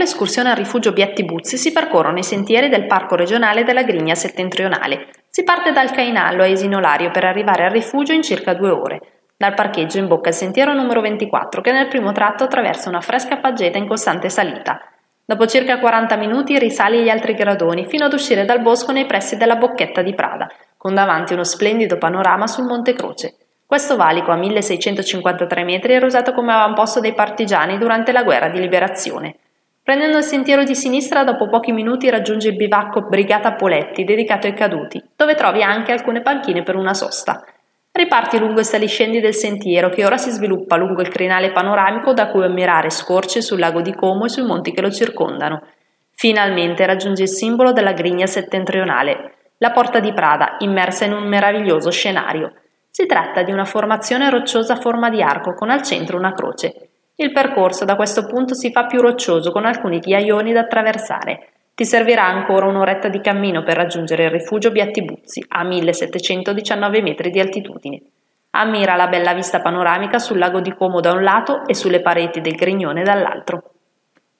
l'escursione al rifugio Bietti Buzzi si percorrono i sentieri del Parco regionale della Grigna settentrionale. Si parte dal Cainallo a Esinolario per arrivare al rifugio in circa due ore. Dal parcheggio in bocca il sentiero numero 24 che nel primo tratto attraversa una fresca faggeta in costante salita. Dopo circa 40 minuti risali gli altri gradoni fino ad uscire dal bosco nei pressi della Bocchetta di Prada, con davanti uno splendido panorama sul Monte Croce. Questo valico a 1653 metri era usato come avamposto dei partigiani durante la guerra di liberazione. Prendendo il sentiero di sinistra, dopo pochi minuti raggiunge il bivacco Brigata Poletti, dedicato ai caduti, dove trovi anche alcune panchine per una sosta. Riparti lungo i saliscendi del sentiero che ora si sviluppa lungo il crinale panoramico da cui ammirare scorci sul lago di Como e sui monti che lo circondano. Finalmente raggiunge il simbolo della grigna settentrionale, la porta di Prada, immersa in un meraviglioso scenario. Si tratta di una formazione rocciosa a forma di arco con al centro una croce. Il percorso da questo punto si fa più roccioso con alcuni ghiaioni da attraversare. Ti servirà ancora un'oretta di cammino per raggiungere il rifugio Biattibuzzi a 1719 metri di altitudine. Ammira la bella vista panoramica sul lago di Como da un lato e sulle pareti del Grignone dall'altro.